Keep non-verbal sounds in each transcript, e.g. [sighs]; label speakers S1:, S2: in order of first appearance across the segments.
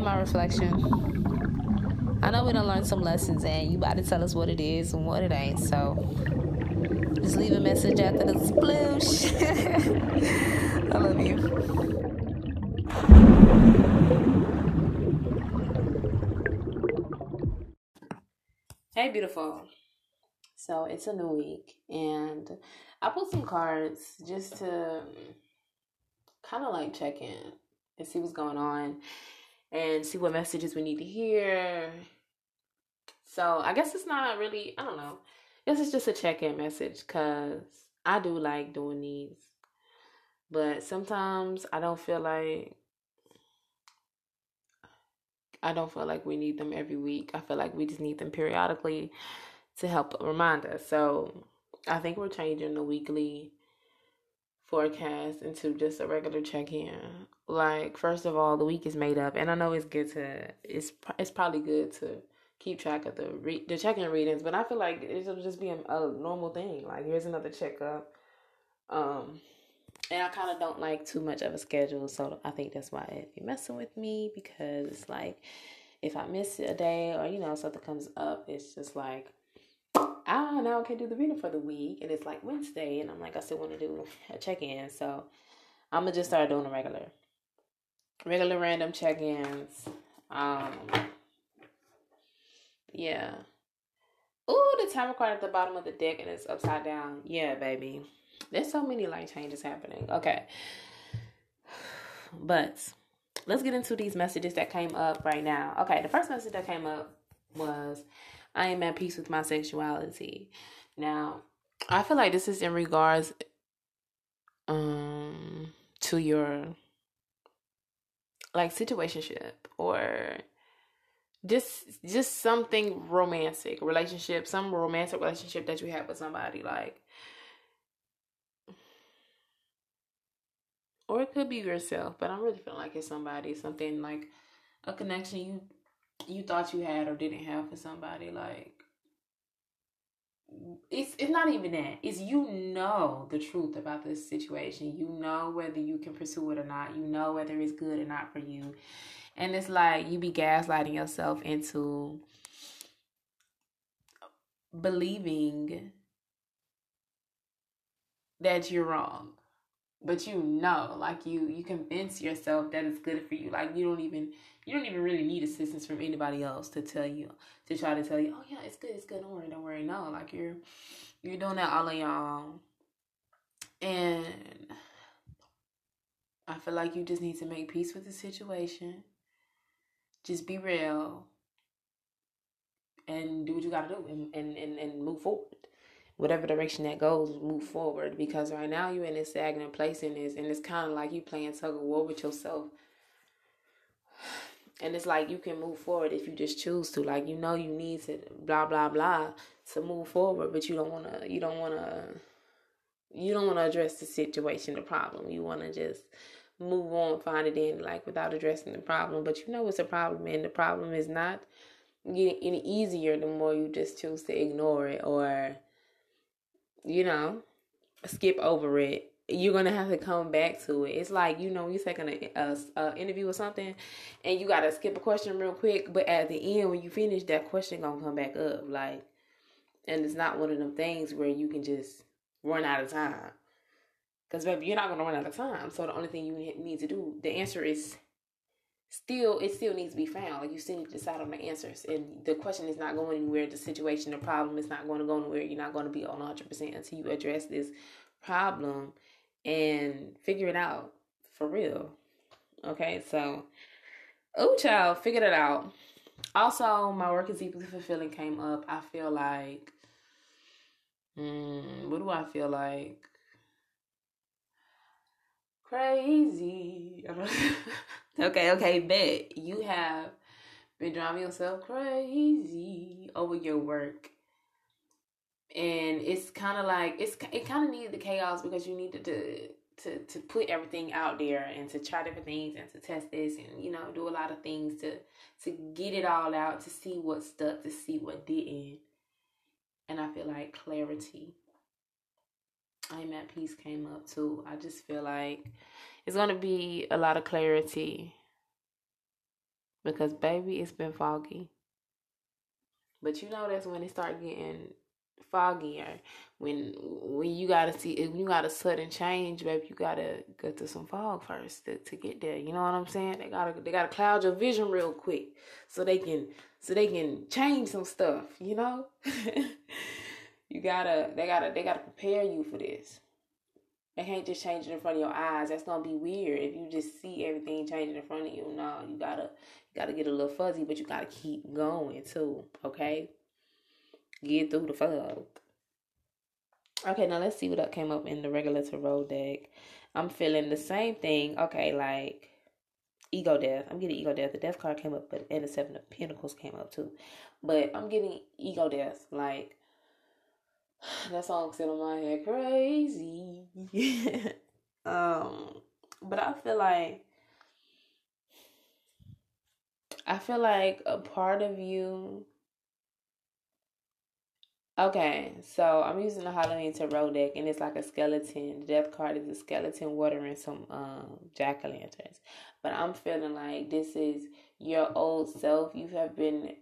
S1: My reflection. I know we don't learn some lessons, and you about to tell us what it is and what it ain't. So just leave a message after the sploosh. [laughs] I love you. Hey, beautiful. So it's a new week, and I put some cards just to kind of like check in and see what's going on and see what messages we need to hear. So I guess it's not really, I don't know. I guess it's just a check in message because I do like doing these. But sometimes I don't feel like I don't feel like we need them every week. I feel like we just need them periodically to help remind us. So I think we're changing the weekly forecast into just a regular check in. Like first of all, the week is made up, and I know it's good to it's it's probably good to keep track of the re- the check in readings, but I feel like it'll just be a, a normal thing. Like here's another checkup. Um, and I kind of don't like too much of a schedule, so I think that's why if you're messing with me because it's like if I miss a day or you know something comes up, it's just like ah, now I can't do the reading for the week, and it's like Wednesday, and I'm like, I still want to do a check in, so I'm gonna just start doing a regular, regular random check ins. Um, yeah. Ooh, the time card at the bottom of the deck and it's upside down. Yeah, baby. There's so many life changes happening. Okay. [sighs] But let's get into these messages that came up right now. Okay, the first message that came up was I am at peace with my sexuality. Now, I feel like this is in regards um to your like situationship or just just something romantic relationship some romantic relationship that you have with somebody like or it could be yourself but i'm really feeling like it's somebody something like a connection you you thought you had or didn't have for somebody like it's it's not even that. It's you know the truth about this situation. You know whether you can pursue it or not. You know whether it's good or not for you. And it's like you be gaslighting yourself into believing that you're wrong but you know like you you convince yourself that it's good for you. Like you don't even you don't even really need assistance from anybody else to tell you to try to tell you oh yeah it's good it's good don't worry don't worry. No like you're you're doing that all on your own. And i feel like you just need to make peace with the situation. Just be real and do what you gotta do and and, and, and move forward whatever direction that goes, move forward. Because right now you're in this stagnant place in this, and it's kind of like you playing tug of war with yourself. [sighs] And it's like you can move forward if you just choose to. Like you know you need to blah blah blah to move forward, but you don't wanna you don't wanna you don't wanna address the situation, the problem. You wanna just move on, find it in like without addressing the problem. But you know it's a problem and the problem is not getting any easier the more you just choose to ignore it or you know, skip over it. You're gonna have to come back to it. It's like you know, you're taking a, a, a interview or something, and you gotta skip a question real quick, but at the end when you finish, that question gonna come back up. Like, and it's not one of them things where you can just run out of time. Because baby, you're not gonna run out of time. So the only thing you need to do, the answer is still it still needs to be found. Like you still need to decide on the answers. And the question is not going anywhere. The situation, the problem is not going to go anywhere. You're not going to be on 100 percent until you address this problem and figure it out for real. Okay, so oh child, figured it out. Also, my work is deeply fulfilling came up. I feel like, hmm, what do I feel like? Crazy. [laughs] Okay, okay, bet you have been driving yourself crazy over your work. And it's kind of like it's it kind of needed the chaos because you needed to to to put everything out there and to try different things and to test this and you know do a lot of things to to get it all out to see what stuck to see what didn't and i feel like clarity i'm at peace came up too i just feel like it's to be a lot of clarity Because baby, it's been foggy. But you know that's when it start getting foggier. When when you gotta see if you got a sudden change, baby, you gotta go through some fog first to, to get there. You know what I'm saying? They gotta they gotta cloud your vision real quick so they can so they can change some stuff, you know? [laughs] you gotta they gotta they gotta prepare you for this. They can't just change it in front of your eyes. That's gonna be weird if you just see everything changing in front of you. No, you gotta you gotta get a little fuzzy, but you gotta keep going too. Okay, get through the fog. Okay, now let's see what came up in the regular tarot deck. I'm feeling the same thing. Okay, like ego death. I'm getting ego death. The death card came up, but and the seven of pentacles came up too. But I'm getting ego death. Like that song still in my head, crazy. [laughs] um, but I feel like I feel like a part of you. Okay, so I'm using the Halloween Tarot deck, and it's like a skeleton. The death card is a skeleton watering some um jack o' lanterns. But I'm feeling like this is your old self. You have been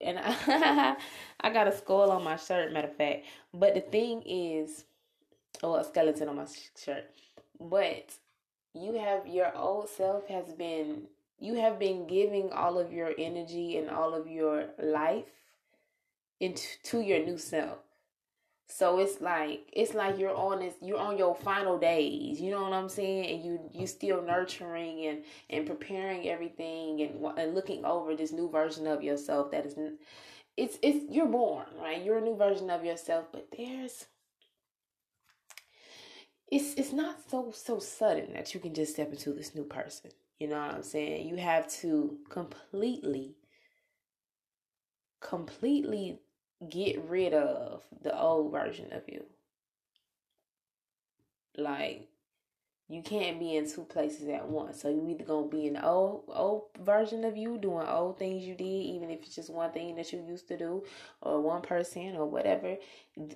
S1: and I, [laughs] I got a skull on my shirt, matter of fact. But the thing is, oh, a skeleton on my shirt. But you have your old self has been you have been giving all of your energy and all of your life into to your new self. So it's like it's like you're on this you're on your final days. You know what I'm saying? And you you still nurturing and and preparing everything and and looking over this new version of yourself that is it's it's you're born, right? You're a new version of yourself, but there's it's it's not so so sudden that you can just step into this new person. You know what I'm saying? You have to completely completely get rid of the old version of you. Like you can't be in two places at once. So you either gonna be the old old version of you doing old things you did, even if it's just one thing that you used to do, or one person or whatever.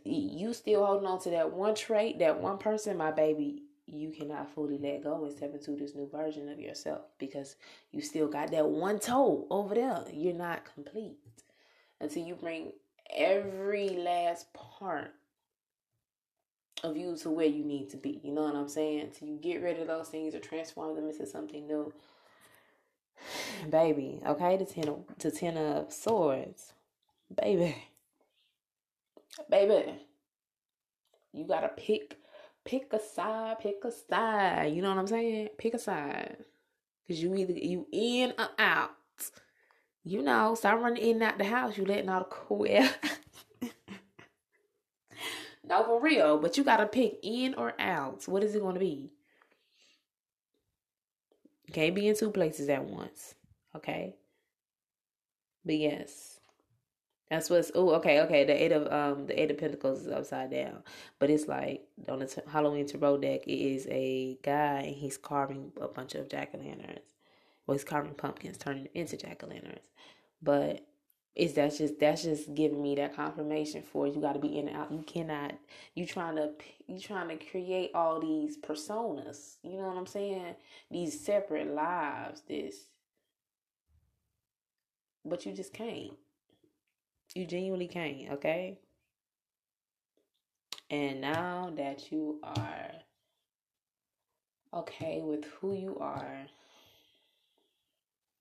S1: You still holding on to that one trait, that one person, my baby. You cannot fully let go and step into this new version of yourself because you still got that one toe over there. You're not complete until you bring every last part of you to where you need to be. You know what I'm saying? Till you get rid of those things or transform them into something new. [sighs] Baby, okay, the ten of the ten of swords. Baby. [laughs] Baby. You gotta pick pick a side, pick a side. You know what I'm saying? Pick a side. Cause you either you in or out. You know, stop running in and out the house. You letting all the cool air. [laughs] no, for real. But you gotta pick in or out. What is it gonna be? Can't be in two places at once. Okay. But yes. That's what's oh okay okay the eight of um the eight of pentacles is upside down, but it's like on the t- Halloween tarot deck it is a guy and he's carving a bunch of jack o' lanterns, he's carving pumpkins turning into jack o' lanterns, but is that's just that's just giving me that confirmation for you got to be in and out. You cannot you trying to you trying to create all these personas. You know what I'm saying? These separate lives. This, but you just can't. You genuinely can't. Okay. And now that you are okay with who you are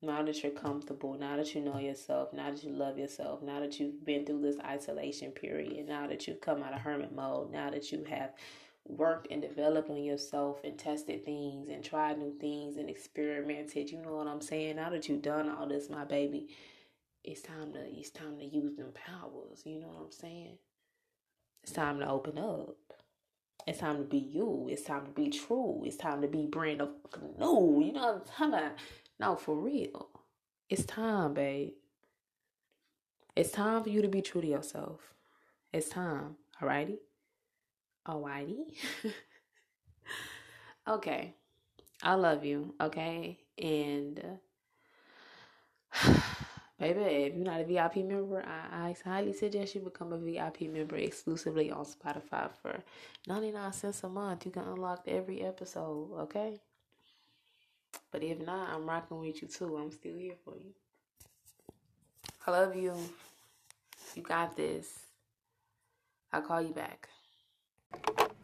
S1: now that you're comfortable, now that you know yourself, now that you love yourself, now that you've been through this isolation period, now that you've come out of hermit mode, now that you have worked and developed on yourself and tested things and tried new things and experimented, you know what I'm saying? Now that you've done all this, my baby, it's time to it's time to use them powers, you know what I'm saying? It's time to open up. It's time to be you. It's time to be true. It's time to be brand of new. You know what I'm talking about? No, for real. It's time, babe. It's time for you to be true to yourself. It's time. Alrighty? Alrighty? [laughs] okay. I love you, okay? And [sighs] baby, if you're not a VIP member, I, I highly suggest you become a VIP member exclusively on Spotify for 99 cents a month. You can unlock every episode, okay? But if not, I'm rocking with you too. I'm still here for you. I love you. You got this. I'll call you back.